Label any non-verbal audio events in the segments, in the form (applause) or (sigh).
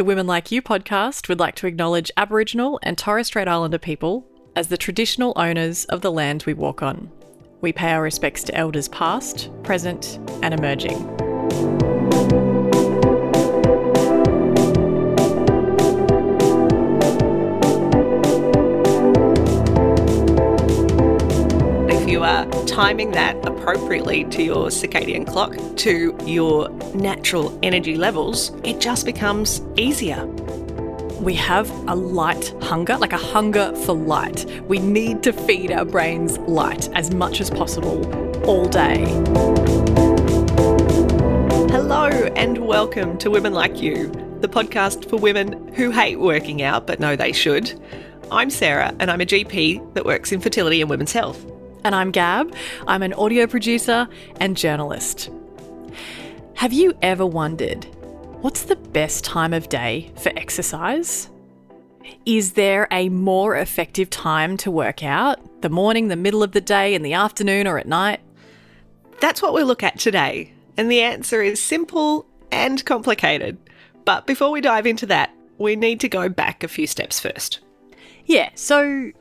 The Women Like You podcast would like to acknowledge Aboriginal and Torres Strait Islander people as the traditional owners of the land we walk on. We pay our respects to elders past, present, and emerging. You are timing that appropriately to your circadian clock, to your natural energy levels, it just becomes easier. We have a light hunger, like a hunger for light. We need to feed our brains light as much as possible all day. Hello, and welcome to Women Like You, the podcast for women who hate working out but know they should. I'm Sarah, and I'm a GP that works in fertility and women's health. And I'm Gab. I'm an audio producer and journalist. Have you ever wondered what's the best time of day for exercise? Is there a more effective time to work out? The morning, the middle of the day, in the afternoon, or at night? That's what we'll look at today, and the answer is simple and complicated. But before we dive into that, we need to go back a few steps first. Yeah, so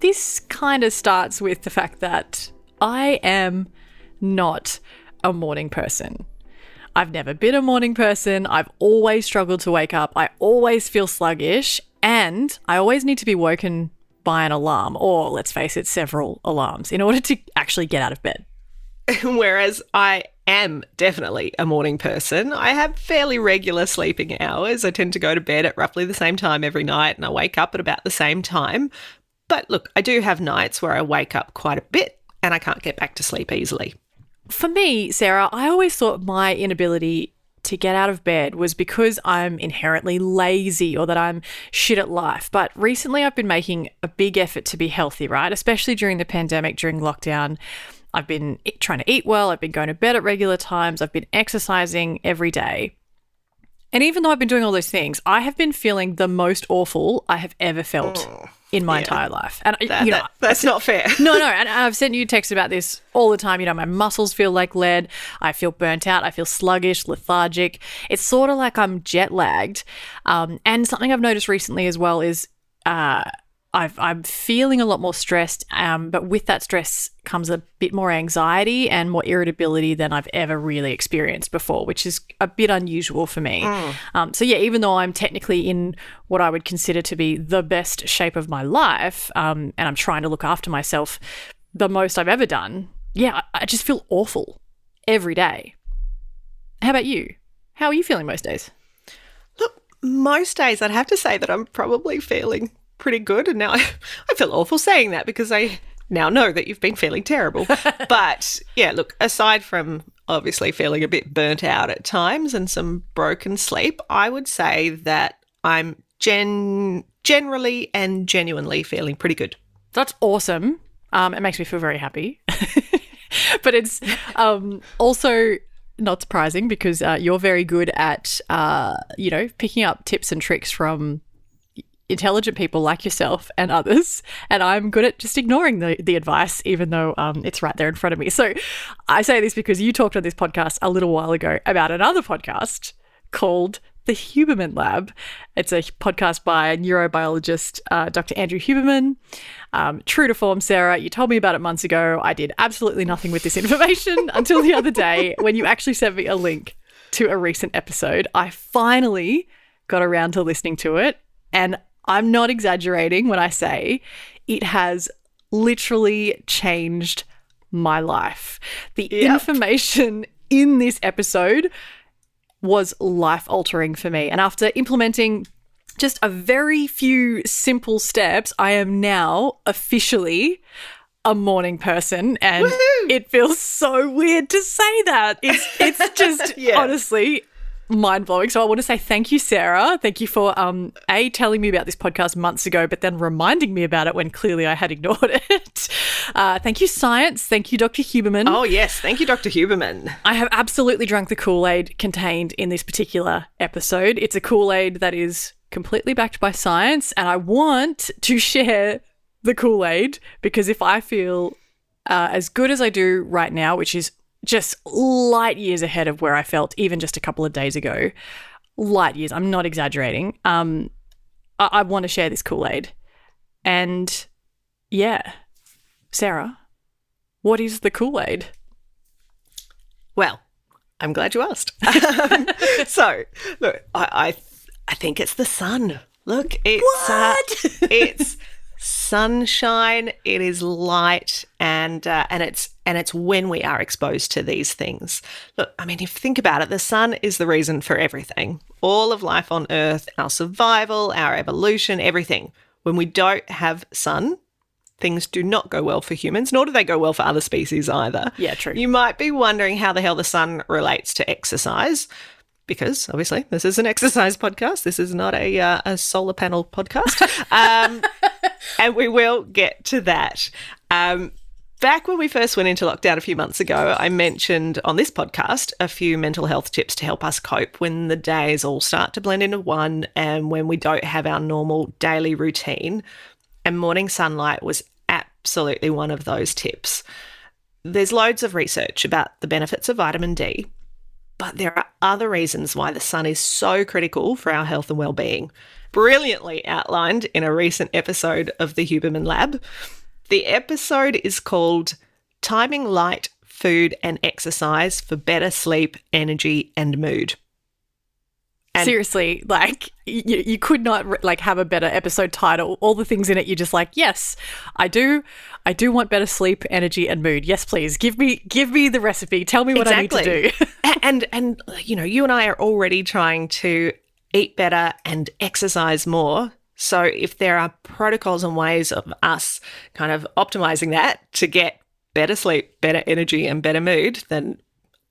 this kind of starts with the fact that I am not a morning person. I've never been a morning person. I've always struggled to wake up. I always feel sluggish, and I always need to be woken by an alarm, or let's face it, several alarms, in order to actually get out of bed. (laughs) Whereas I am definitely a morning person. I have fairly regular sleeping hours. I tend to go to bed at roughly the same time every night and I wake up at about the same time. But look, I do have nights where I wake up quite a bit and I can't get back to sleep easily. For me, Sarah, I always thought my inability to get out of bed was because I'm inherently lazy or that I'm shit at life. But recently I've been making a big effort to be healthy, right? Especially during the pandemic, during lockdown. I've been trying to eat well, I've been going to bed at regular times, I've been exercising every day. And even though I've been doing all those things, I have been feeling the most awful I have ever felt oh. In my entire life. And That- you know, that- that's not fair. (laughs) no, no, and I've sent you texts about this all the time. You know, my muscles feel like lead. I feel burnt out. I feel sluggish, lethargic. It's sort of like I'm jet lagged. Um, and something I've noticed recently as well is uh, I've, I'm feeling a lot more stressed. Um, but with that stress comes a bit more anxiety and more irritability than I've ever really experienced before, which is a bit unusual for me. Um, so yeah, even though I'm technically in what I would consider to be the best shape of my life, um, and I'm trying to look after myself the most I've ever done, yeah, I, I just feel awful every day. How about you? How are you feeling most days? Look, most days I'd have to say that I'm probably feeling pretty good. And now I, (laughs) I feel awful saying that because I now know that you've been feeling terrible. (laughs) but yeah, look, aside from obviously feeling a bit burnt out at times and some broken sleep, I would say that I'm gen- generally and genuinely feeling pretty good. That's awesome. Um, it makes me feel very happy. (laughs) but it's um, also not surprising because uh, you're very good at, uh, you know, picking up tips and tricks from intelligent people like yourself and others. And I'm good at just ignoring the, the advice, even though um, it's right there in front of me. So I say this because you talked on this podcast a little while ago about another podcast called the Huberman Lab. It's a podcast by neurobiologist uh, Dr. Andrew Huberman. Um, true to form, Sarah, you told me about it months ago. I did absolutely nothing with this information (laughs) until the other day when you actually sent me a link to a recent episode. I finally got around to listening to it, and I'm not exaggerating when I say it has literally changed my life. The Yep. information in this episode was life altering for me. And after implementing just a very few simple steps, I am now officially a morning person and Woohoo! it feels so weird to say that. It's it's just (laughs) Yeah. honestly mind blowing. So I want to say thank you, Sarah. Thank you for um a telling me about this podcast months ago, but then reminding me about it when clearly I had ignored (laughs) it. Uh, thank you, science. Thank you, Dr. Huberman. Oh, yes. Thank you, Dr. Huberman. I have absolutely drunk the Kool Aid contained in this particular episode. It's a Kool Aid that is completely backed by science, and I want to (laughs) share the Kool Aid because if I feel uh, as good as I do right now, which is just light years ahead of where I felt even just a couple of days ago, light years. I'm not exaggerating. Um, I, I want to share this Kool Aid, and yeah, Sarah, what is the Kool Aid? Well, I'm glad you asked. Um, (laughs) so, look, I, I, I think it's the sun. Look, it's uh, it's sunshine. It is light, and uh, and it's and it's when we are exposed to these things. Look, I mean, if you think about it, the sun is the reason for everything. All of life on Earth, our survival, our evolution, everything. When we don't have sun, things do not go well for humans, nor do they go well for other species either. Yeah, true. You might be wondering how the hell the sun relates to exercise. Because obviously, this is an exercise podcast. This is not a, uh, a solar panel podcast. Um, (laughs) and we will get to that. Um, back when we first went into lockdown a few months ago, I mentioned on this podcast a few mental health tips to help us cope when the days all start to blend into one and when we don't have our normal daily routine. And morning sunlight was absolutely one of those tips. There's loads of research about the benefits of vitamin D, but there are other reasons why the sun is so critical for our health and well-being. Brilliantly outlined in a recent episode of the Huberman Lab. The episode is called Timing Light, Food and Exercise for Better Sleep, Energy and Mood. And- Seriously, like you, you could not like have a better episode title. All the things in it, you're just like, yes, I do, I do want better sleep, energy, and mood. Yes, please give me, give me the recipe. Tell me what I need to do. (laughs) and and you know, you and I are already trying to eat better and exercise more. So if there are protocols and ways of us kind of optimizing that to get better sleep, better energy, and better mood, then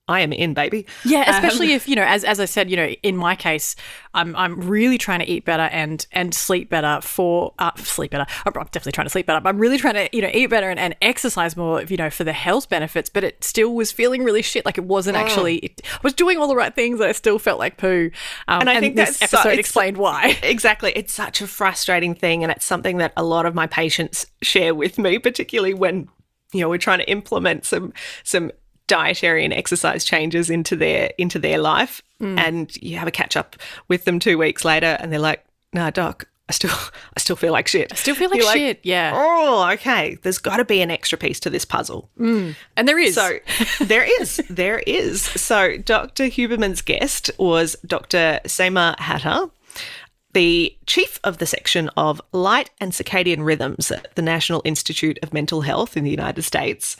I am in, baby. Yeah, especially um, if you know, as as I said, you know, in my case, I'm I'm really trying to eat better and and sleep better for uh, sleep better. I'm definitely trying to sleep better. I'm really trying to you know eat better and, and exercise more, you know, for the health benefits. But it still was feeling really shit. Like it wasn't actually. It, I was doing all the right things, but I still felt like poo. Um, and I think this episode so, explained why. (laughs) Exactly, it's such a frustrating thing, and it's something that a lot of my patients share with me, particularly when you know we're trying to implement some some dietary and exercise changes into their into their life mm. and you have a catch up with them two weeks later and they're like nah doc I still (laughs) I still feel like shit. I still feel like You're shit, like, yeah. Oh, okay. There's got to be an extra piece to this puzzle. Mm. And there is. So there is. There is. So Dr. Huberman's guest was Dr. Samer Hattar, the chief of the section of light and circadian rhythms at the National Institute of Mental Health in the United States.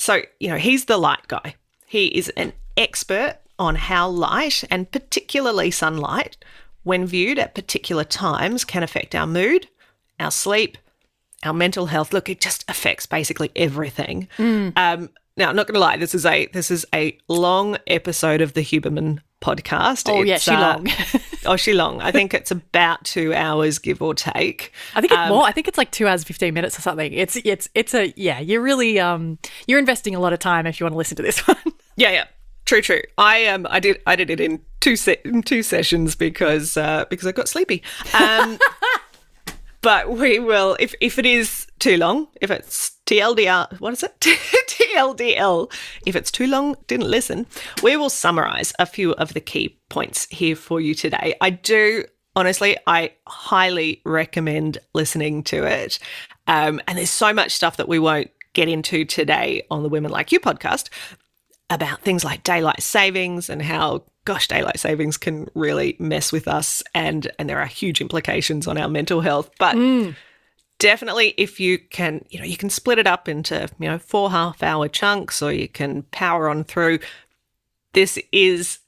So, you know, he's the light guy. He is an expert on how light, and particularly sunlight, when viewed at particular times, can affect our mood, our sleep, our mental health. Look, it just affects basically everything. Mm. Um, now, I'm not going to lie. This is a this is a long episode of the Huberman podcast. Oh, it's, yeah, she uh, long. (laughs) oh, she long. I think it's about two hours, give or take. I think it's um, more. I think it's like two hours, fifteen minutes or something. It's it's it's a yeah. You're really um you're investing a lot of time if you want to listen to this (laughs) one. yeah, yeah. True, true. I um, I did, I did it in two se- in two sessions because uh, because I got sleepy. Um, (laughs) but we will if if it is too long, if it's TLDR, what is it? (laughs) TLDL. If it's too long, didn't listen. We will summarize a few of the key points here for you today. I do honestly, I highly recommend listening to it. Um, and there's so much stuff that we won't get into today on the Women Like You podcast about things like daylight savings and how gosh daylight savings can really mess with us and and there are huge implications on our mental health but mm. definitely if you can you know you can split it up into you know four half hour chunks or you can power on through this is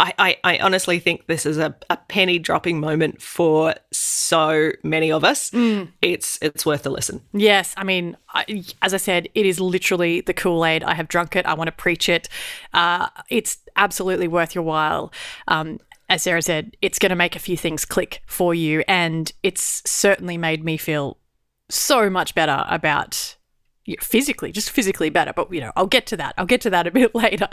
I, I, I, honestly think this is a, a penny dropping moment for so many of us. Mm. It's it's worth a listen. Yes, I mean, I, as I said, it is literally the Kool Aid. I have drunk it. I want to preach it. Uh, it's absolutely worth your while. Um, as Sarah said, it's going to make a few things click for you, and it's certainly made me feel so much better about physically, just physically better. But you know, I'll get to that. I'll get to that a (laughs) bit later.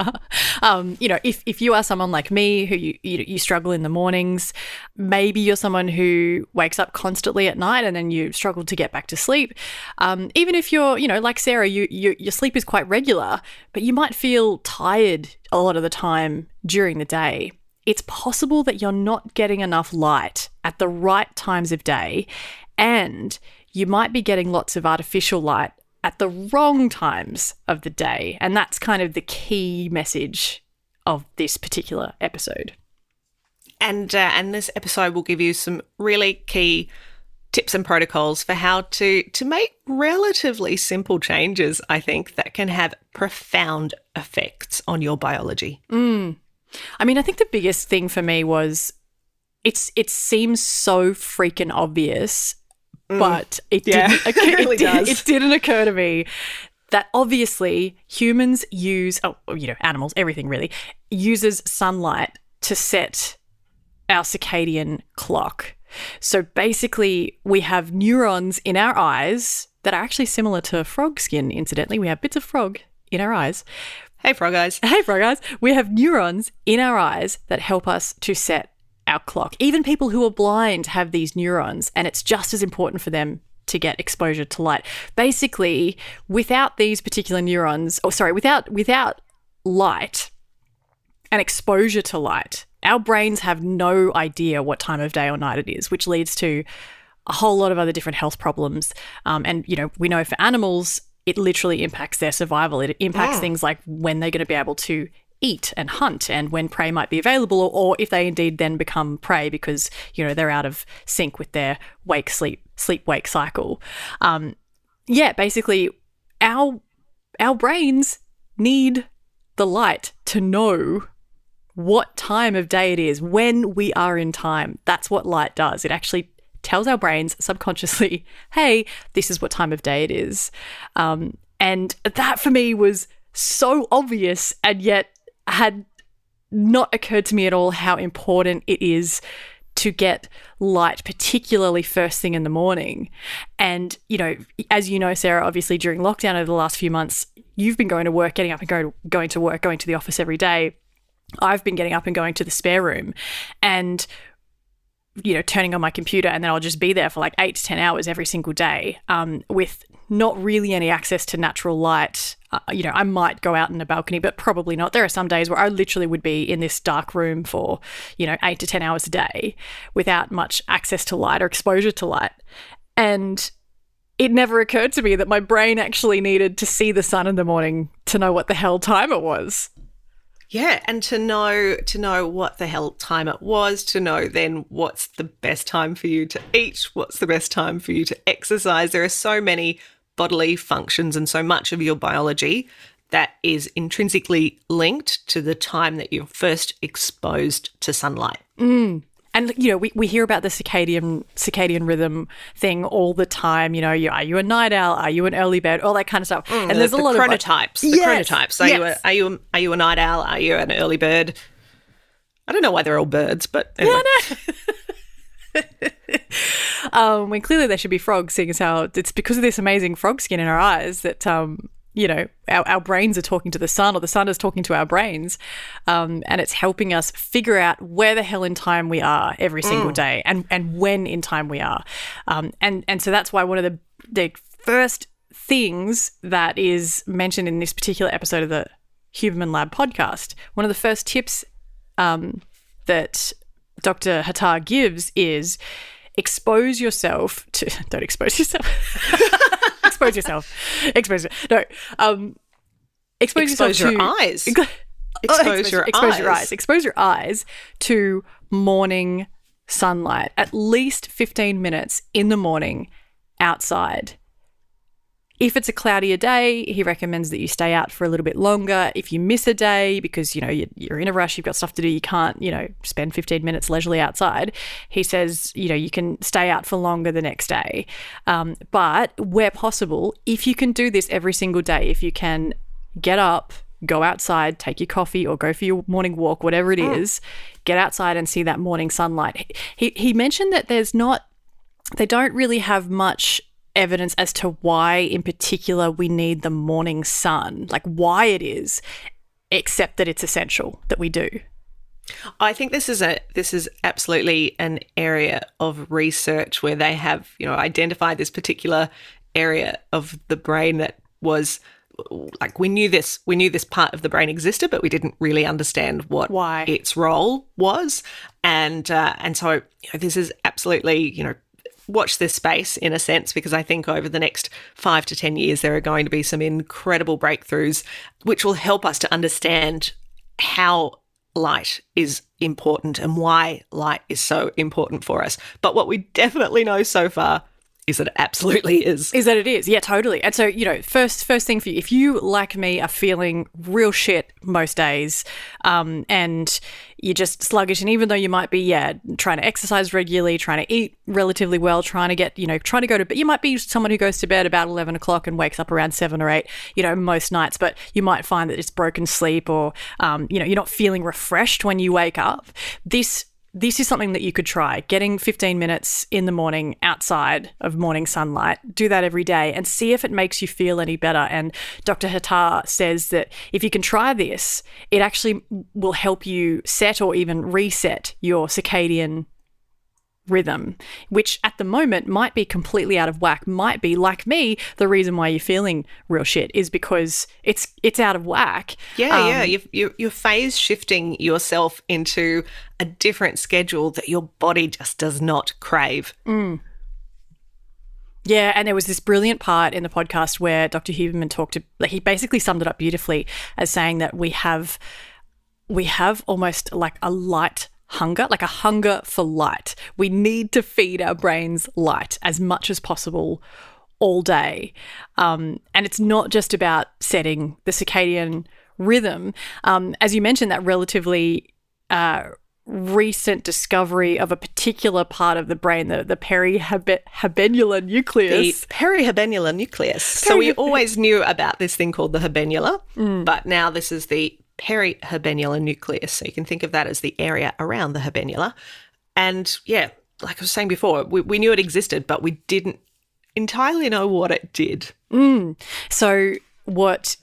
um, you know, if if you are someone like me who you, you you struggle in the mornings, maybe you're someone who wakes up constantly at night and then you struggle to get back to sleep. Um, even if you're, you know, like Sarah, you, you your sleep is quite regular, but you might feel tired a lot of the time during the day it's possible that you're not getting enough light at the right times of day, and you might be getting lots of artificial light at the wrong times of the day. And that's kind of the key message of this particular episode. And uh, and this episode will give you some really key tips and protocols for how to to make relatively simple changes. I think that can have profound effects on your biology. Mm. I mean, I think the biggest thing for me was it's it seems so freaking obvious, mm. but it yeah, didn't (laughs) occur, it, really it, it didn't occur to me that obviously humans use oh you know animals everything really uses sunlight to set our circadian clock. So basically, we have neurons in our eyes that are actually similar to frog skin, incidentally. We have bits of frog in our eyes. Hey, frog eyes. Hey, frog eyes. We have neurons in our eyes that help us to set our clock. Even people who are blind have these neurons, and it's just as important for them to get exposure to light. Basically, without these particular neurons, or sorry, without without light and exposure to light, our brains have no idea what time of day or night it is, which leads to a whole lot of other different health problems. Um, and, you know, we know for animals, it literally impacts their survival. It impacts things like when they're going to be able to eat and hunt and when prey might be available or, or, if they indeed then become prey because you know they're out of sync with their wake sleep sleep wake cycle um, yeah basically our our brains need the light to know what time of day it is, when we are in time. That's what light does. It actually tells our brains subconsciously, (laughs) hey, this is what time of day it is. Um, and that for me was so obvious and yet had not occurred to me at all how important it is to get light, particularly first thing in the morning. And, you know, as you know, Sarah, obviously during lockdown over the last few months, you've been going to work, getting up and going, going to work, going to the office every day. I've been getting up and going to the spare room and you know turning on my computer and then I'll just be there for like 8 to 10 hours every single day um, with not really any access to natural light. Uh, you know I might go out in a balcony but probably not. There are some days where I literally would be in this dark room for you know 8 to 10 hours a day without much access to light or exposure to light. And it never occurred to me that my brain actually needed to see the sun in the morning to know what the hell time it was. Yeah, and to know to know what the hell time it was, to know then what's the best time for you to eat, what's the best time for you to exercise. There are so many bodily functions and so much of your biology that is intrinsically linked to the time that you're first exposed to sunlight. Mm. And you know, we, we hear about the circadian circadian rhythm thing all the time. You know, you, are you a night owl? Are you an early bird? All that kind of stuff. Mm, and the, there's a the lot chronotypes, of like, the yes, chronotypes. Are yes. you a, are you a, are you a night owl? Are you an early bird? I don't know why they're all birds, but anyway. yeah, no. (laughs) (laughs) um, when clearly they should be frogs, seeing as how it's because of this amazing frog skin in our eyes that um, you know, our, our brains are talking to the sun or the sun is talking to our brains. Um, and it's helping us figure out where the hell in time we are every single mm. day and, and when in time we are. Um, and, and so that's why one of the, the first things that is mentioned in this particular episode of the Huberman Lab podcast, one of the first tips um, that Dr. Hattar gives is expose yourself to, (laughs) don't expose yourself. (laughs) expose yourself. Expose. No. Um, expose, expose yourself your to, eyes. (laughs) expose, expose your expose eyes. your eyes. Expose your eyes to morning sunlight. At least fifteen minutes in the morning outside if it's a cloudier day, he recommends that you stay out for a little bit longer. If you miss a day because you know you're in a rush, you've got stuff to do, you can't you know spend 15 minutes leisurely outside. He says you know you can stay out for longer the next day, um, but where possible, if you can do this every single day, if you can get up, go outside, take your coffee, or go for your morning walk, whatever it is, mm. get outside and see that morning sunlight. He he mentioned that there's not they don't really have much evidence as to why, in particular, we need the morning sun, like why it is, except that it's essential that we do. I think this is a this is absolutely an area of research where they have you know identified this particular area of the brain that was like we knew this we knew this part of the brain existed but we didn't really understand what Why. its role was and uh, and so you know, this is absolutely you know watch this space in a sense because I think over the next five to 10 years, there are going to be some incredible breakthroughs which will help us to understand how light is important and why light is so important for us. But what we definitely know so far is that it absolutely is. Is that it is? Yeah, totally. And so, you know, first first thing for you, if you like me are feeling real shit most days, um, and you're just sluggish, and even though you might be, yeah, trying to exercise regularly, trying to eat relatively well, trying to get, you know, trying to go to bed, you might be someone who goes to bed about eleven o'clock and wakes up around seven or eight, you know, most nights, but you might find that it's broken sleep, or, um, you know, you're not feeling refreshed when you wake up. This this is something that you could try getting 15 minutes in the morning outside of morning sunlight. Do that every day and see if it makes you feel any better. And dr hattar says that if you can try this it actually will help you set or even reset your circadian rhythm, which at the moment might be completely out of whack, might be like me, the reason why you're feeling real shit is because it's it's out of whack. Yeah, um, yeah, you're, you're, you're phase shifting yourself into a different schedule that your body just does not crave. Mm. Yeah, and there was this brilliant part in the podcast where Dr. Huberman talked to like he basically summed it up beautifully as saying that we have we have almost like a light hunger, like a hunger for light. We need to feed our brains light as much as possible all day. Um, and it's not just about setting the circadian rhythm. Um, as you mentioned, that relatively uh, recent discovery of a particular part of the brain, the, the perihabenula nucleus. The perihabenula nucleus. so we always knew about this thing called the habenula, mm. but now this is the perihabenula nucleus. So you can think of that as the area around the habenula. And yeah, like I was saying before, we, we knew it existed, but we didn't entirely know what it did. Mm. So, what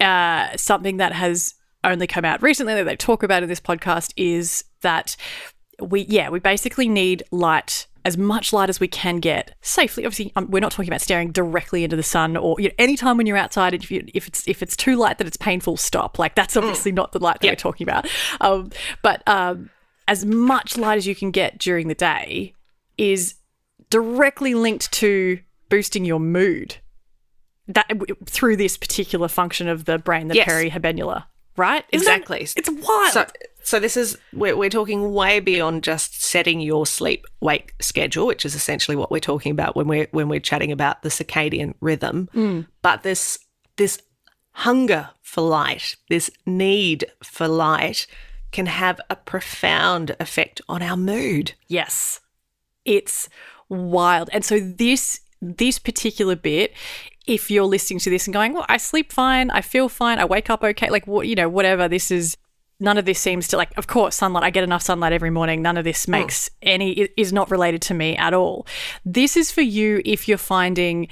uh, something that has only come out recently that they talk about in this podcast is that we, yeah, we basically need light as much light as we can get safely. Obviously, um, we're not talking about staring directly into the sun or you know, anytime when you're outside. If, you, if it's if it's too light that it's painful, stop. Like that's mm. obviously mm. not the light that yep. we're talking about. Um, but um, as much light as you can get during the day is directly linked to boosting your mood. That through this particular function of the brain, the yes. perihabenula right? Isn't exactly. It, it's wild. So, so this is we're, we're talking way beyond just setting your sleep wake schedule, which is essentially what we're talking about when we're when we're chatting about the circadian rhythm. Mm. But this this hunger for light, this need for light, can have a profound effect on our mood. Yes, it's wild, and so this this particular bit if you're listening to this and going, well, I sleep fine, I feel fine, I wake up okay, like what, you know, whatever, this is none of this seems to like of course sunlight i get enough sunlight every morning none of this hmm. makes mm. any is not related to me at all this is for you if you're finding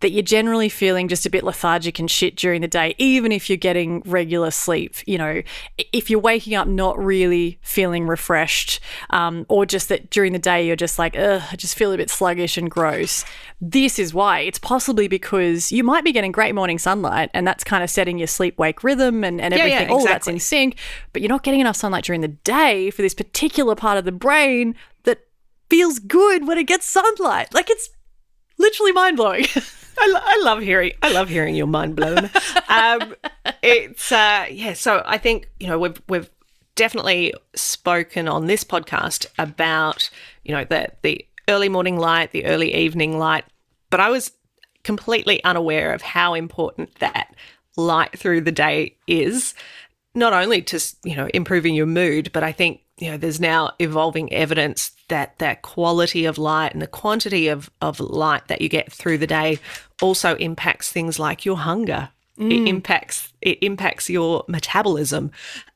that you're generally feeling just a bit lethargic and shit during the day, even if you're getting regular sleep. You know, if you're waking up not really feeling refreshed, um, or just that during the day you're just like, ugh, I just feel a bit sluggish and gross. This is why. It's possibly because you might be getting great morning sunlight and that's kind of setting your sleep wake rhythm and, and everything. Yeah, yeah, All that's in sync, but you're not getting enough sunlight during the day for this particular part of the brain that feels good when it gets sunlight. Like it's literally mind blowing. (laughs) I, I, love hearing. I love hearing your mind blown. um, it's uh, yeah. So I think you know we've we've definitely spoken on this podcast about you know the the early morning light, the early evening light, but I was completely unaware of how important that light through the day is. Not only to you know improving your mood, but I think you know, there's now evolving evidence that that quality of light and the quantity of, of light that you get through the day also impacts things like your hunger. Mm. It impacts it impacts your metabolism.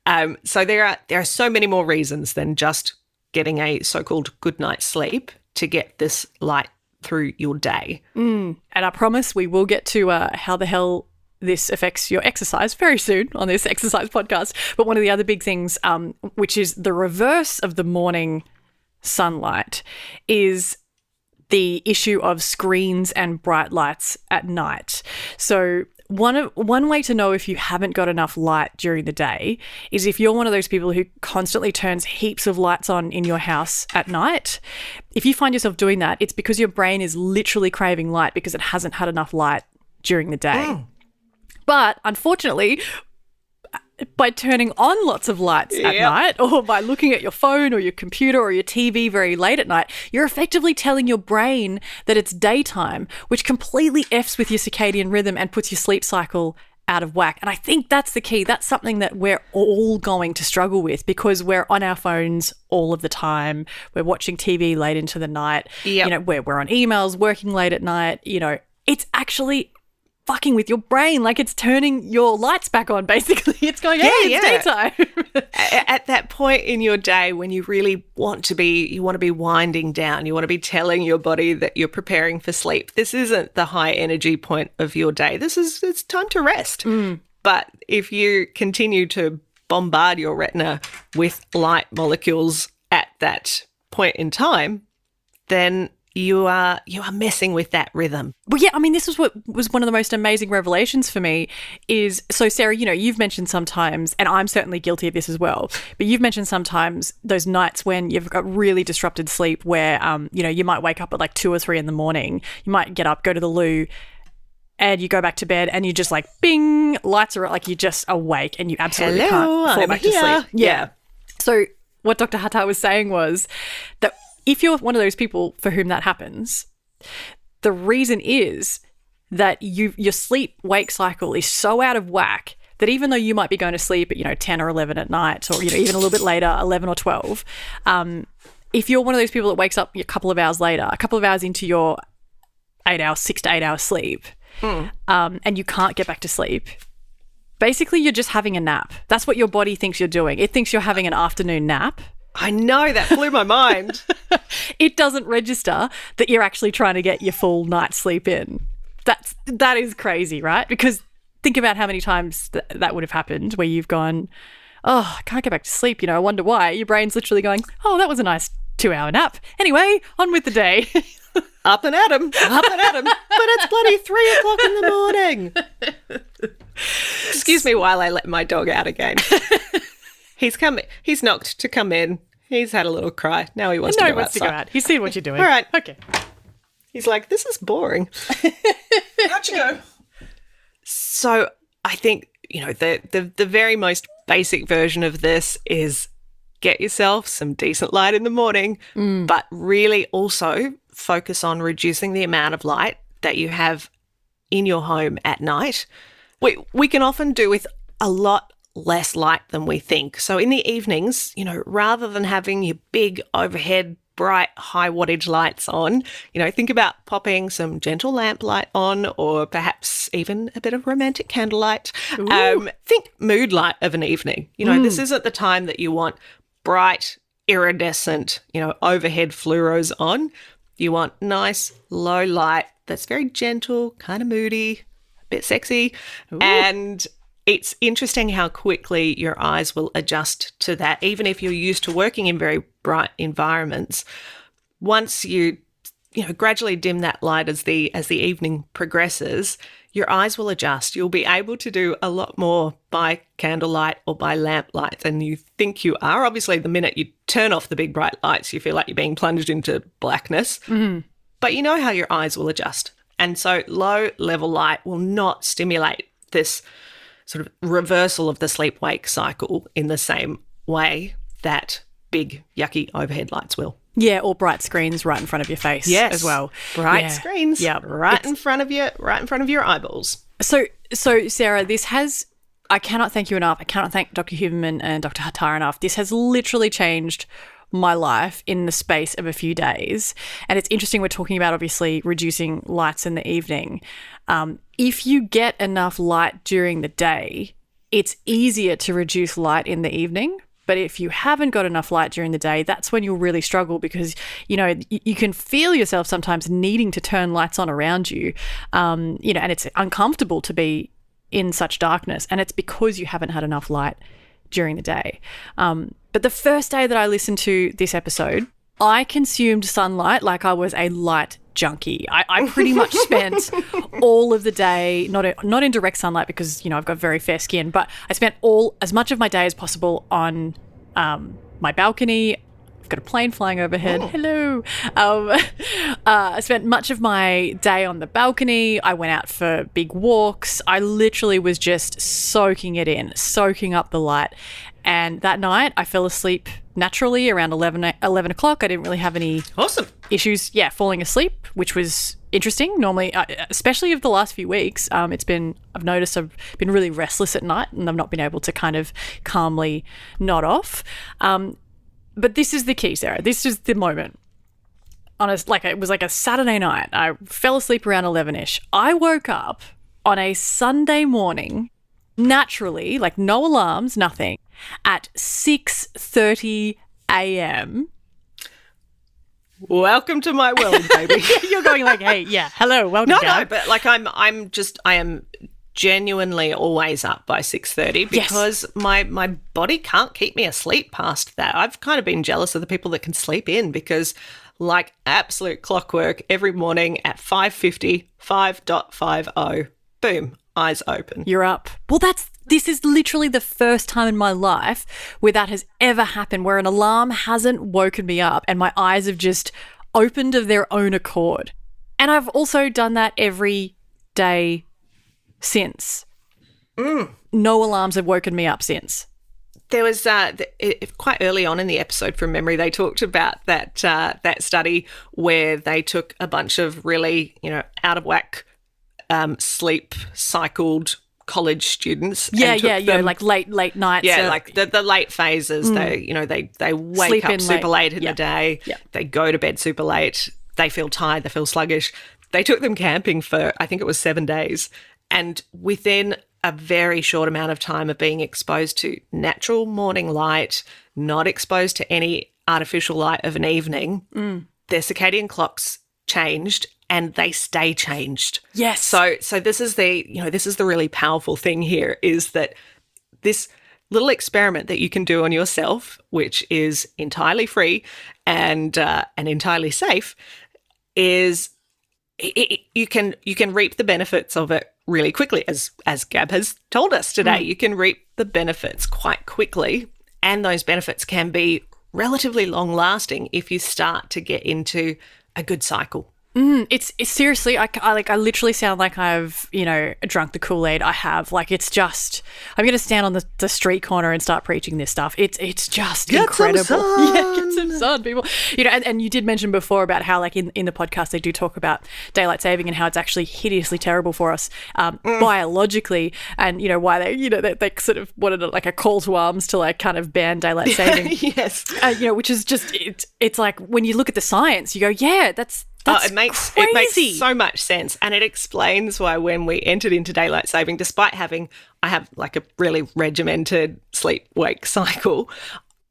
Um, so there are there are so many more reasons than just getting a so-called good night's sleep to get this light through your day. Mm. And I promise we will get to uh, how the hell this affects your exercise very soon on this exercise podcast. But one of the other big things, um, which is the reverse of the morning sunlight, is the issue of screens and bright lights at night. So one of, one way to know if you haven't got enough light during the day is if you're one of those people who constantly turns heaps of lights on in your house at night. If you find yourself doing that, it's because your brain is literally craving light because it hasn't had enough light during the day. But unfortunately, by turning on lots of lights at night or by looking at your phone or your computer or your TV very late at night, you're effectively telling your brain that it's daytime, which completely F's with your circadian rhythm and puts your sleep cycle out of whack. And I think that's the key. That's something that we're all going to struggle with because we're on our phones all of the time. We're watching TV late into the night. Yep. You know, we're, we're on emails, working late at night. You know, it's actually fucking with your brain. Like it's turning your lights back on, (laughs) basically. It's going, hey, it's yeah. daytime. At that point in your day when you really want to be you want to be winding down you want to be telling your body that you're preparing for sleep this isn't the high energy point of your day this is it's time to rest mm. but if you continue to bombard your retina with light molecules at that point in time then you are you are messing with that rhythm Well, yeah, I mean, this was what was one of the most amazing revelations for me. Is so, Sarah, you know, you've mentioned sometimes, and I'm certainly guilty of this as well. But you've mentioned sometimes those nights when you've got really disrupted sleep, where um, you know, you might wake up at like two or three in the morning. You might get up, go to the loo, and you go back to bed, and you just like, bing, lights are like you're just awake, and you absolutely Hello, can't fall I'm back to here. sleep. Yeah. So what Dr. Hattar was saying was that if you're one of those people for whom that happens, the reason is that you your sleep wake cycle is so out of whack that even though you might be going to sleep at you know 10 or 11 at night or you know even a little bit later 11 or 12 um, if you're one of those people that wakes up a couple of hours later a couple of hours into your eight hours six to eight hours sleep um, and you can't get back to sleep basically you're just having a nap. That's what your body thinks you're doing. It thinks you're having an afternoon nap i know that blew my mind (laughs) it doesn't register that you're actually trying to get your full night's sleep in. That's that is crazy, right? Because think about how many times th- that would have happened where you've gone, "Oh, I can't get back to sleep." You know, I wonder why. Your brain's literally going, "Oh, that was a nice two-hour nap." Anyway, on with the day. (laughs) up and at 'em, up and at 'em. but it's bloody three o'clock in the morning. (laughs) Excuse me while I let my dog out again. He's come. He's knocked to come in. He's had a little cry. Now he wants no, to he go wants to go out. He's seen what you're doing. (laughs) All right. Okay. He's like, this is boring. (laughs) How'd you go? So I think you know the, the the very most basic version of this is get yourself some decent light in the morning, mm. but really also focus on reducing the amount of light that you have in your home at night. We we can often do with a lot less light than we think. So in the evenings, you know, rather than having your big overhead bright high wattage lights on, you know, think about popping some gentle lamp light on or perhaps even a bit of romantic candlelight. Um, think mood light of an evening. You know, this isn't the time that you want bright iridescent, you know, overhead fluoros on. You want nice low light that's very gentle, kind of moody, a bit sexy. And it's interesting how quickly your eyes will adjust to that, even if you're used to working in very bright environments. Once you you know gradually dim that light as the as the evening progresses your eyes will adjust. You'll be able to do a lot more by candlelight or by lamplight than you think you are. Obviously the minute you turn off the big bright lights you feel like you're being plunged into blackness. Mm-hmm. But you know how your eyes will adjust. And so low level light will not stimulate this sort of reversal of the sleep wake cycle in the same way that big yucky overhead lights will Yeah, or bright screens right in front of your face as well. Bright Yeah. screens. Yeah. Right in front of you, right in front of your eyeballs. So, so Sarah, this has. I cannot thank you enough. I cannot thank Dr. Huberman and Dr. Hattar enough. This has literally changed my life in the space of a few days. And it's interesting. We're talking about obviously reducing lights in the evening. Um, if you get enough light during the day, it's easier to reduce light in the evening. But if you haven't got enough light during the day, that's when you'll really struggle because you know you can feel yourself sometimes needing to turn lights on around you, um, you know, and it's uncomfortable to be in such darkness, and it's because you haven't had enough light during the day. Um, but the first day that I listened to this episode, I consumed sunlight like I was a light junkie. I, I pretty much spent (laughs) all of the day not in, not in direct sunlight because you know I've got very fair skin, but I spent all as much of my day as possible on um, my balcony. I've got a plane flying overhead. Hello. Um, (laughs) uh, I spent much of my day on the balcony. I went out for big walks. I literally was just soaking it in, soaking up the light. And that night, I fell asleep naturally around 11, 11 o'clock. I didn't really have any Awesome. issues, yeah, falling asleep, which was interesting. Normally, uh, especially of the last few weeks, um, it's been I've noticed I've been really restless at night, and I've not been able to kind of calmly nod off. Um, but this is the key, Sarah. This is the moment. On a like it was like a Saturday night. I fell asleep around eleven ish. I woke up on a Sunday morning, naturally, like no alarms, nothing, at six thirty a.m. Welcome to my world, baby. (laughs) You're going like, hey, yeah, hello, welcome. no, Gab. no, but like I'm, I'm just, I am genuinely always up by six thirty Yes. because my my body can't keep me asleep past that. I've kind of been jealous of the people that can sleep in because. Like absolute clockwork every morning at 5.50, 5.50, oh, boom, eyes open. You're up. Well, that's this is literally the first time in my life where that has ever happened, where an alarm hasn't woken me up and my eyes have just opened of their own accord. And I've also done that every day since. No alarms have woken me up since. There was uh, th- it, quite early on in the episode from memory. They talked about that uh, that study where they took a bunch of really you know out of whack um, sleep cycled college students. Yeah, yeah, yeah. Like late, late nights. yeah, like the, the late phases. They you know they they wake Sleep up super late. late in Yeah. the day. Yeah. They go to bed super late. They feel tired. They feel sluggish. They took them camping for I think it was seven days, and within a very short amount of time of being exposed to natural morning light, not exposed to any artificial light of an evening, Mm. their circadian clocks changed and they stay changed. Yes. So so this is the you know this is the really powerful thing here is that this little experiment that you can do on yourself, which is entirely free and uh, and entirely safe, is i i you can you can reap the benefits of it really quickly, as as Gab has told us today. You can reap the benefits quite quickly, and those benefits can be relatively long lasting if you start to get into a good cycle. It's, it's seriously, I, I like, I literally sound like I've, you know, drunk the Kool Aid. I have, like, it's just, I'm going to stand on the, the street corner and start preaching this stuff. It's, it's just Get some incredible. sun. (laughs) Yeah, get some sun, people. You know, and, and you did mention before about how, like, in, in the podcast, they do talk about daylight saving and how it's actually hideously terrible for us um, biologically, and you know why they, you know, they, they sort of wanted a, like a call to arms to like kind of ban daylight (laughs) saving. yes. Uh, you know, which is just it, it's like when you look at the science, you go, yeah, that's Oh, that's oh, it makes crazy. it makes so much sense, and it explains why when we entered into daylight saving, despite having I have like a really regimented sleep wake (laughs) cycle,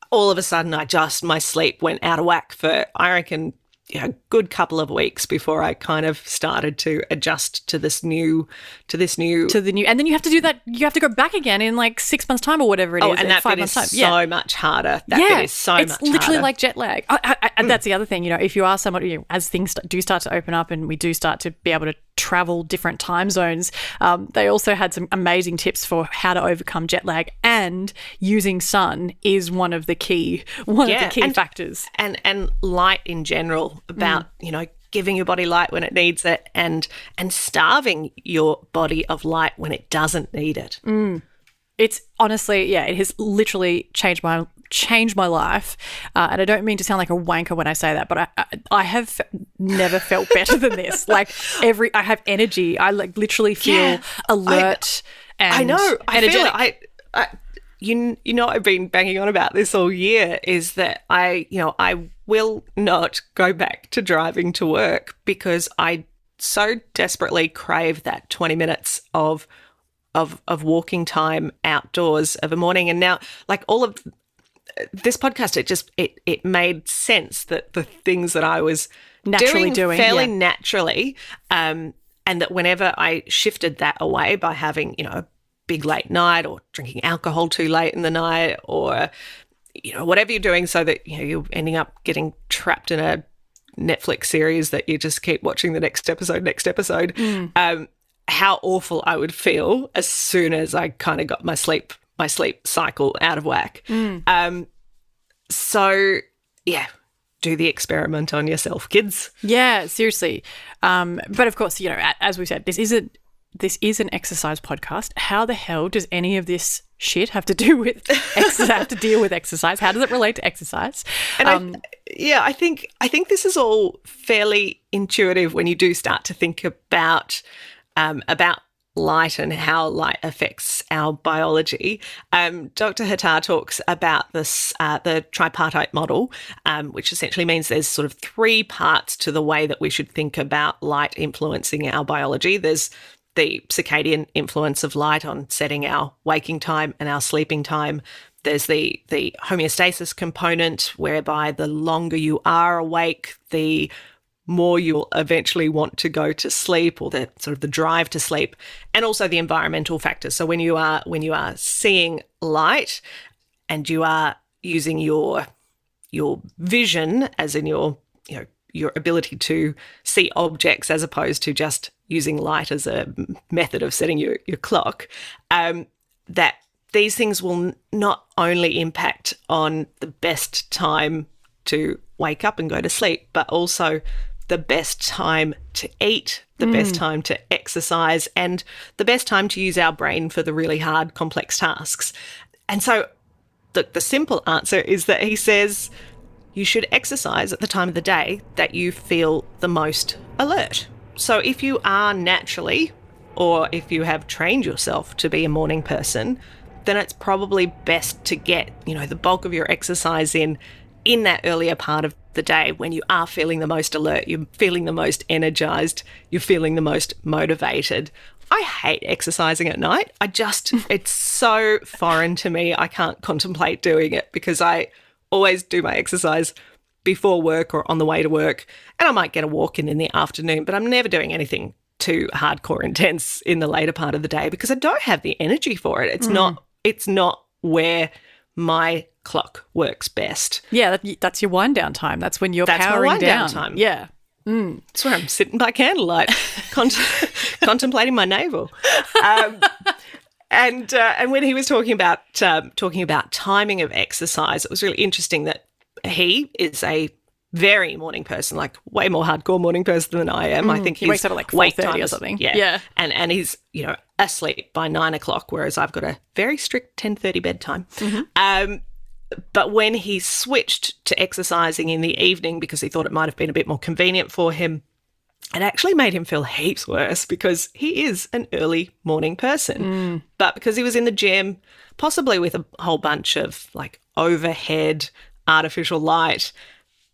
all of a sudden I just my sleep went out of whack for I reckon a good couple of weeks before I kind of started to adjust to this new to this new to the new, and then you have to do that. You have to go back again in like six months' time or whatever it is. oh, and that five bit is months' so yeah. much harder. That yeah, bit is so it's much literally harder. Like jet lag. I, I, I, and that's the other thing, you know, if you are someone, you know, as things do start to open up and we do start to be able to travel different time zones, um, they also had some amazing tips for how to overcome jet lag. And using sun is one of the key, one Yeah, of the key and- factors. and and light in general about you know giving your body light when it needs it and and starving your body of light when it doesn't need it It's honestly, yeah, it has literally changed my changed my life. Uh, and I don't mean to sound like a wanker when I say that, but I I, I have never felt (laughs) better than this. Like every, I have energy. I like literally feel Yeah, alert. and i know i feel energetic. I, I you, you know i've been banging on about this all year is that i you know i will not go back to driving to work because i so desperately crave that 20 minutes of of of walking time outdoors of a morning and now like all of this podcast it just it it made sense that the things that I was Naturally doing, fairly yeah. naturally um and that whenever I shifted that away by having you know a big late night or drinking alcohol too late in the night or you know whatever you're doing so that you know you're ending up getting trapped in a Netflix series that you just keep watching the next episode, next episode. Um, how awful I would feel as soon as I kind of got my sleep my sleep cycle out of whack. Um, so yeah, do the experiment on yourself, kids. Yeah, seriously. Um, but of course, you know, as we said, this isn't this is an exercise podcast. How the hell does any of this shit have to do (laughs) with exercise? have to deal with exercise? How does it relate to exercise? And Um, I, yeah, I think I think this is all fairly intuitive when you do start to think about um, about light and how light affects our biology. Um, Dr. Hattar talks about this uh, the tripartite model, um, which essentially means there's sort of three parts to the way that we should think about light influencing our biology. There's the circadian influence of light on setting our waking time and our sleeping time. There's the the homeostasis component, whereby the longer you are awake, the more you'll eventually want to go to sleep or the sort of the drive to sleep and also the environmental factors so when you are when you are seeing light and you are using your your vision as in your you know your ability to see objects as opposed to just using light as a method of setting your, your clock um, that these things will not only impact on the best time to wake up and go to sleep but also the best time to eat the best time to exercise and the best time to use our brain for the really hard complex tasks. And so the, the simple answer is that he says you should exercise at the time of the day that you feel the most alert. So if you are naturally, or if you have trained yourself to be a morning person, then it's probably best to get, you know, the bulk of your exercise in in that earlier part of the day when you are feeling the most alert, you're feeling the most energized, you're feeling the most motivated. I hate exercising at night. I just, (laughs) it's so foreign to me. I can't contemplate doing it because I always do my exercise before work or on the way to work. And I might get a walk in in the afternoon, but I'm never doing anything too hardcore intense in the later part of the day because I don't have the energy for it. It's not, it's not where my clock works best. yeah, that, that's your wind down time. That's when you're That's powering wind down down. time. Yeah. that's where I'm sitting by candlelight, (laughs) con- (laughs) contemplating my navel. Um, and uh, and when he was talking about um, talking about timing of exercise, it was really interesting that he is a very morning person, like way more hardcore morning person than I am. I think Mm, he his wakes up at, like, wake 4:30 or something. Yeah, Yeah. and and he's you know asleep by nine o'clock, whereas I've got a very strict ten thirty bedtime. Mm-hmm. Um, but when he switched to exercising in the evening because he thought it might have been a bit more convenient for him, it actually made him feel heaps worse because he is an early morning person. Mm. But because he was in the gym, possibly with a whole bunch of like overhead artificial light,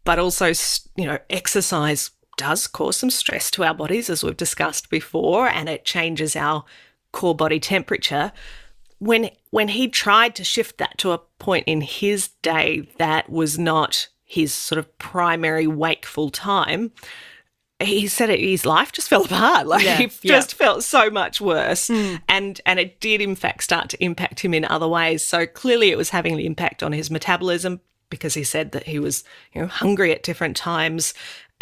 but also, you know, exercise does cause some stress to our bodies, as we've discussed before, and it changes our core body temperature. When when he tried to shift that to a point in his day that was not his sort of primary wakeful time, he said it, his life just fell apart. (laughs) Like Yeah, he yeah. just felt so much worse, hmm. and and it did in fact start to impact him in other ways. So clearly, it was having an impact on his metabolism because he said that he was you know hungry at different times.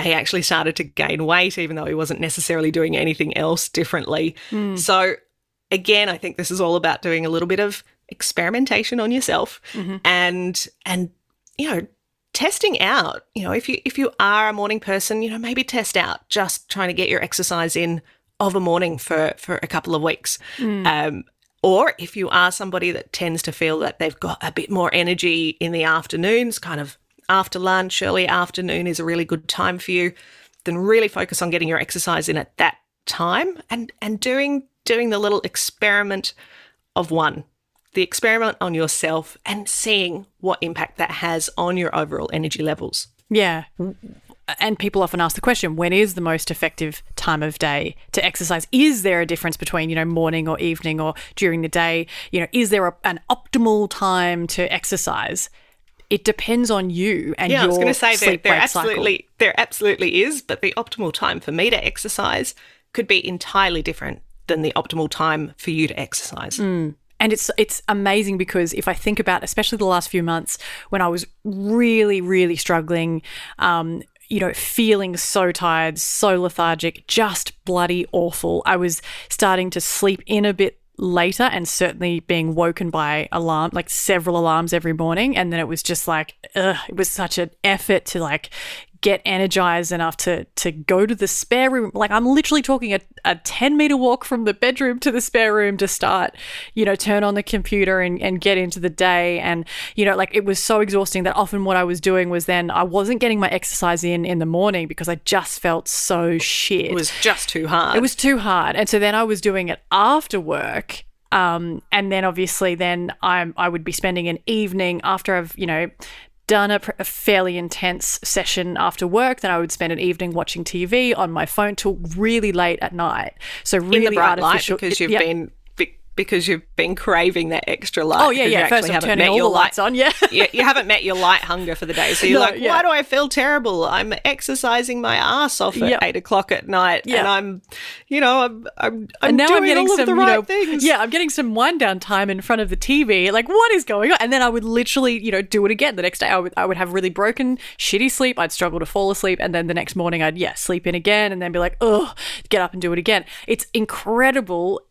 He actually started to gain weight, even though he wasn't necessarily doing anything else differently. Hmm. So again, I think this is all about doing a little bit of experimentation on yourself mm-hmm. and and you know testing out you know if you if you are a morning person you know maybe test out just trying to get your exercise in of a morning for for a couple of weeks. Um or if you are somebody that tends to feel that they've got a bit more energy in the afternoons kind of after lunch early afternoon is a really good time for you then really focus on getting your exercise in at that time and and doing doing the little experiment of one the experiment on yourself and seeing what impact that has on your overall energy levels Yeah. And people often ask the question, when is the most effective time of day to exercise? Is there a difference between, you know, morning or evening or during the day? You know, is there a, an optimal time to exercise? It depends on you and yeah your i was going to say there, there wake cycle. absolutely there absolutely is but the optimal time for me to exercise could be entirely different than the optimal time for you to exercise hmm. And it's it's amazing because if I think about, especially the last few months when I was really really struggling, um, you know, feeling so tired, so lethargic, just bloody awful. I was starting to sleep in a bit later and certainly being woken by alarm like several alarms every morning and then it was just like ugh, it was such an effort to like get energized enough to to go to the spare room like i'm literally talking a, a 10 meter walk from the bedroom to the spare room to start you know turn on the computer and, and get into the day and you know like it was so exhausting that often what i was doing was then i wasn't getting my exercise in in the morning because i just felt so shit It was just too hard. it was too hard. And so then I was doing it after work. Um, and then obviously then I'm I would be spending an evening after I've, you know, done a, pr- a fairly intense session after work, then I would spend an evening watching TV on my phone till really late at night. So really in the bright light artificial because you've yeah. been be- because you've been craving that extra light. Oh yeah, you yeah. First haven't turning met all your the lights light- on. Yeah. (laughs) you, you (laughs) haven't met your light hunger for the day. So you're No, like, yeah. why do I feel terrible? I'm exercising my ass off at Yep. eight o'clock at night, and I'm, you know, I'm, I'm, I'm and now doing I'm getting all some, of the you right know, things. yeah, I'm getting some wind down time in front of the TV. Like, what is going on? And then I would literally, you know, do it again the next day. I would, I would have really broken, shitty sleep. I'd struggle to fall asleep, and then the next morning I'd, yeah, sleep in again, and then be like, oh, get up and do it again. It's incredible,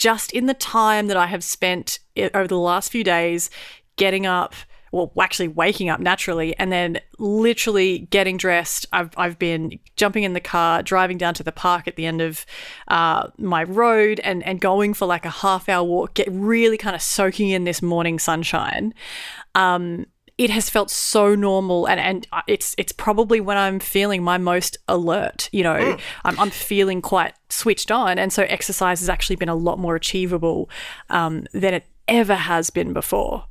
just in the time that I have spent over the last few days, getting up. Well, actually waking up naturally and then literally getting dressed. I've, I've been jumping in the car, driving down to the park at the end of uh, my road and, and going for like a half hour walk, get really kind of soaking in this morning sunshine. Um, it has felt so normal and, and it's it's probably when I'm feeling my most alert, you know, I'm, I'm feeling quite switched on. And so exercise has actually been a lot more achievable um, than it ever has been before.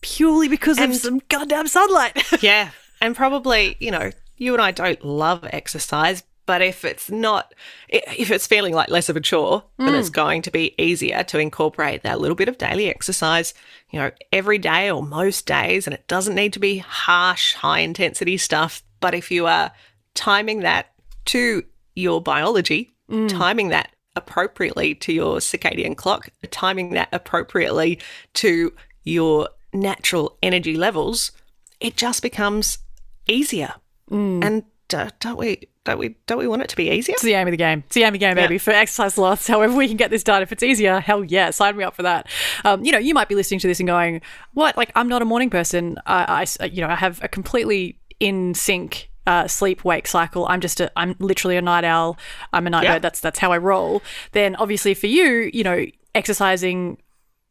Purely because of some goddamn sunlight. (laughs) yeah. And probably, you know, you and I don't love exercise, but if it's not, if it's feeling like less of a chore, then Mm. it's going to be easier to incorporate that little bit of daily exercise, you know, every day or most days. And it doesn't need to be harsh, high intensity stuff. But if you are timing that to your biology, Mm. timing that appropriately to your circadian clock, timing that appropriately to your natural energy levels, it just becomes easier. Mm. And uh, don't we don't we don't we want it to be easier? It's the aim of the game. It's the aim of the game, baby. For exercise loss, however we can get this done. If it's easier, hell yeah, sign me up for that. Um, you know, you might be listening to this and going, "What? Like, I'm not a morning person. I, I you know, I have a completely in sync." Uh, sleep wake cycle. I'm just a. I'm literally a night owl. I'm a night Yeah. bird. That's that's how I roll. Then obviously for you, you know, exercising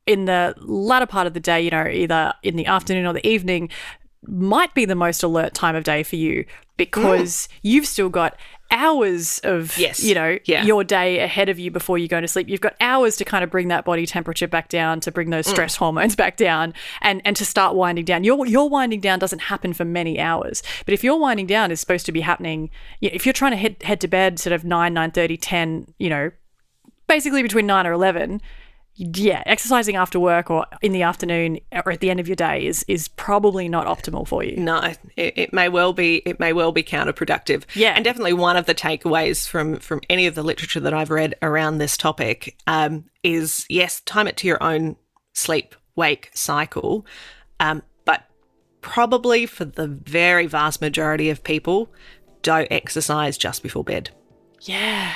in the latter part of the day, you know, either in the afternoon or the evening, might be the most alert time of day for you because mm. you've still got hours of Yes. you know Yeah. your day ahead of you before you go to sleep you've got hours to kind of bring that body temperature back down to bring those mm. stress hormones back down and and to start winding down your your winding down doesn't happen for many hours but if your winding down is supposed to be happening if you're trying to head head to bed sort of 9 9 10 you know basically between 9 or 11 yeah exercising after work or in the afternoon or at the end of your day is is probably not optimal for you No, it, it may well be. It may well be counterproductive. Yeah. and definitely one of the takeaways from from any of the literature that I've read around this topic um, is yes, time it to your own sleep wake cycle, um, but probably for the very vast majority of people, don't exercise just before bed. Yeah,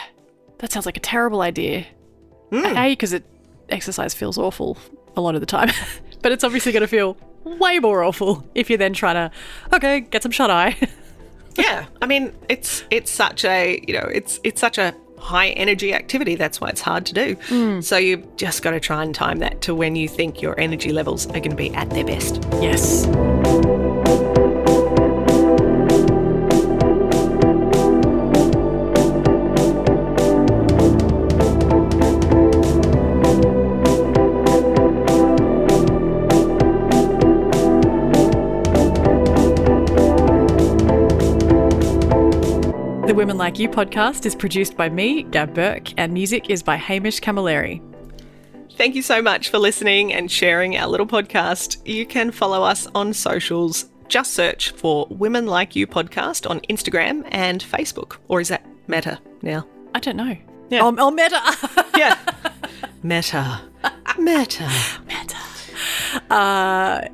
that sounds like a terrible idea. A, because it exercise feels awful a lot of the time, (laughs) but it's obviously going to feel way more awful if you're then trying to, okay, get some shut eye. (laughs) Yeah, I mean it's it's such a you know it's it's such a high energy activity. That's why it's hard to do. Hmm. So you've just got to try and time that to when you think your energy levels are going to be at their best. yes. Women Like You podcast is produced by me, Gab Burke, and music is by Hamish Camilleri. Thank you so much for listening and sharing our little podcast. You can follow us on socials. Just search for Women Like You podcast on Instagram and Facebook. Or is that Meta now? I don't know. Yeah. Oh, oh meta. (laughs) Yeah. Meta. Meta. Meta. Uh,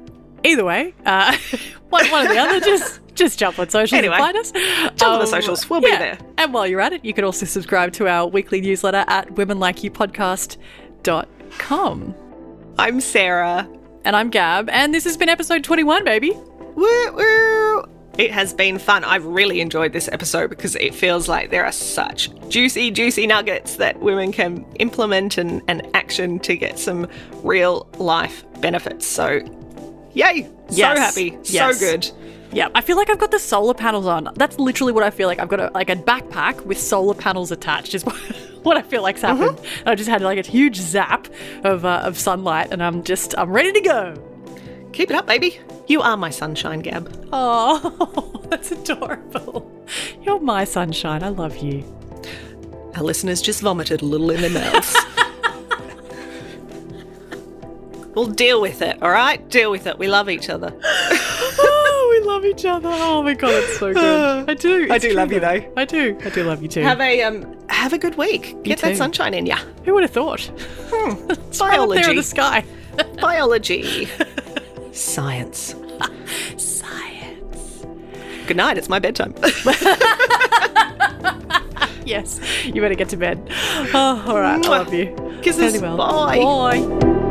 either way, uh, (laughs) one, one or the other. (laughs) Just Just jump on socials Anyway, and find us. jump on the um, socials. We'll be there. And while you're at it, you can also subscribe to our weekly newsletter at womenlikeyoupodcast.com. I'm Sarah. And I'm Gab, and this has been episode 21, baby. Woo woo. It has been fun. I've really enjoyed this episode because it feels like there are such juicy, juicy nuggets that women can implement and, and action to get some real life benefits. So, yay! Yes. So happy. Yes. So good. Yeah, I feel like I've got the solar panels on. That's literally what I feel like. I've got a, like a backpack with solar panels attached. Is (laughs) what, what I feel like's happened. I just had like a huge zap of uh, of sunlight, and I'm just I'm ready to go. Keep it up, baby. You are my sunshine, Gab. Oh, (laughs) that's adorable. You're my sunshine. I love you. Our listeners just vomited a little in their mouths. (laughs) we'll deal with it, all right? Deal with it. We love each other. oh, we love each other. Oh my god, it's so good. (sighs) I do. I do true love you, though. I do. I do love you too. Have a um have a good week. Get too. that sunshine in ya. Who would have thought? (laughs) It's right up there in Biology. the sky. (laughs) (laughs) Biology. Science. Science. Good night. It's my bedtime. Yes, you better get to bed. Oh, all right. I love you. Kisses. Fairly well. Bye. Bye.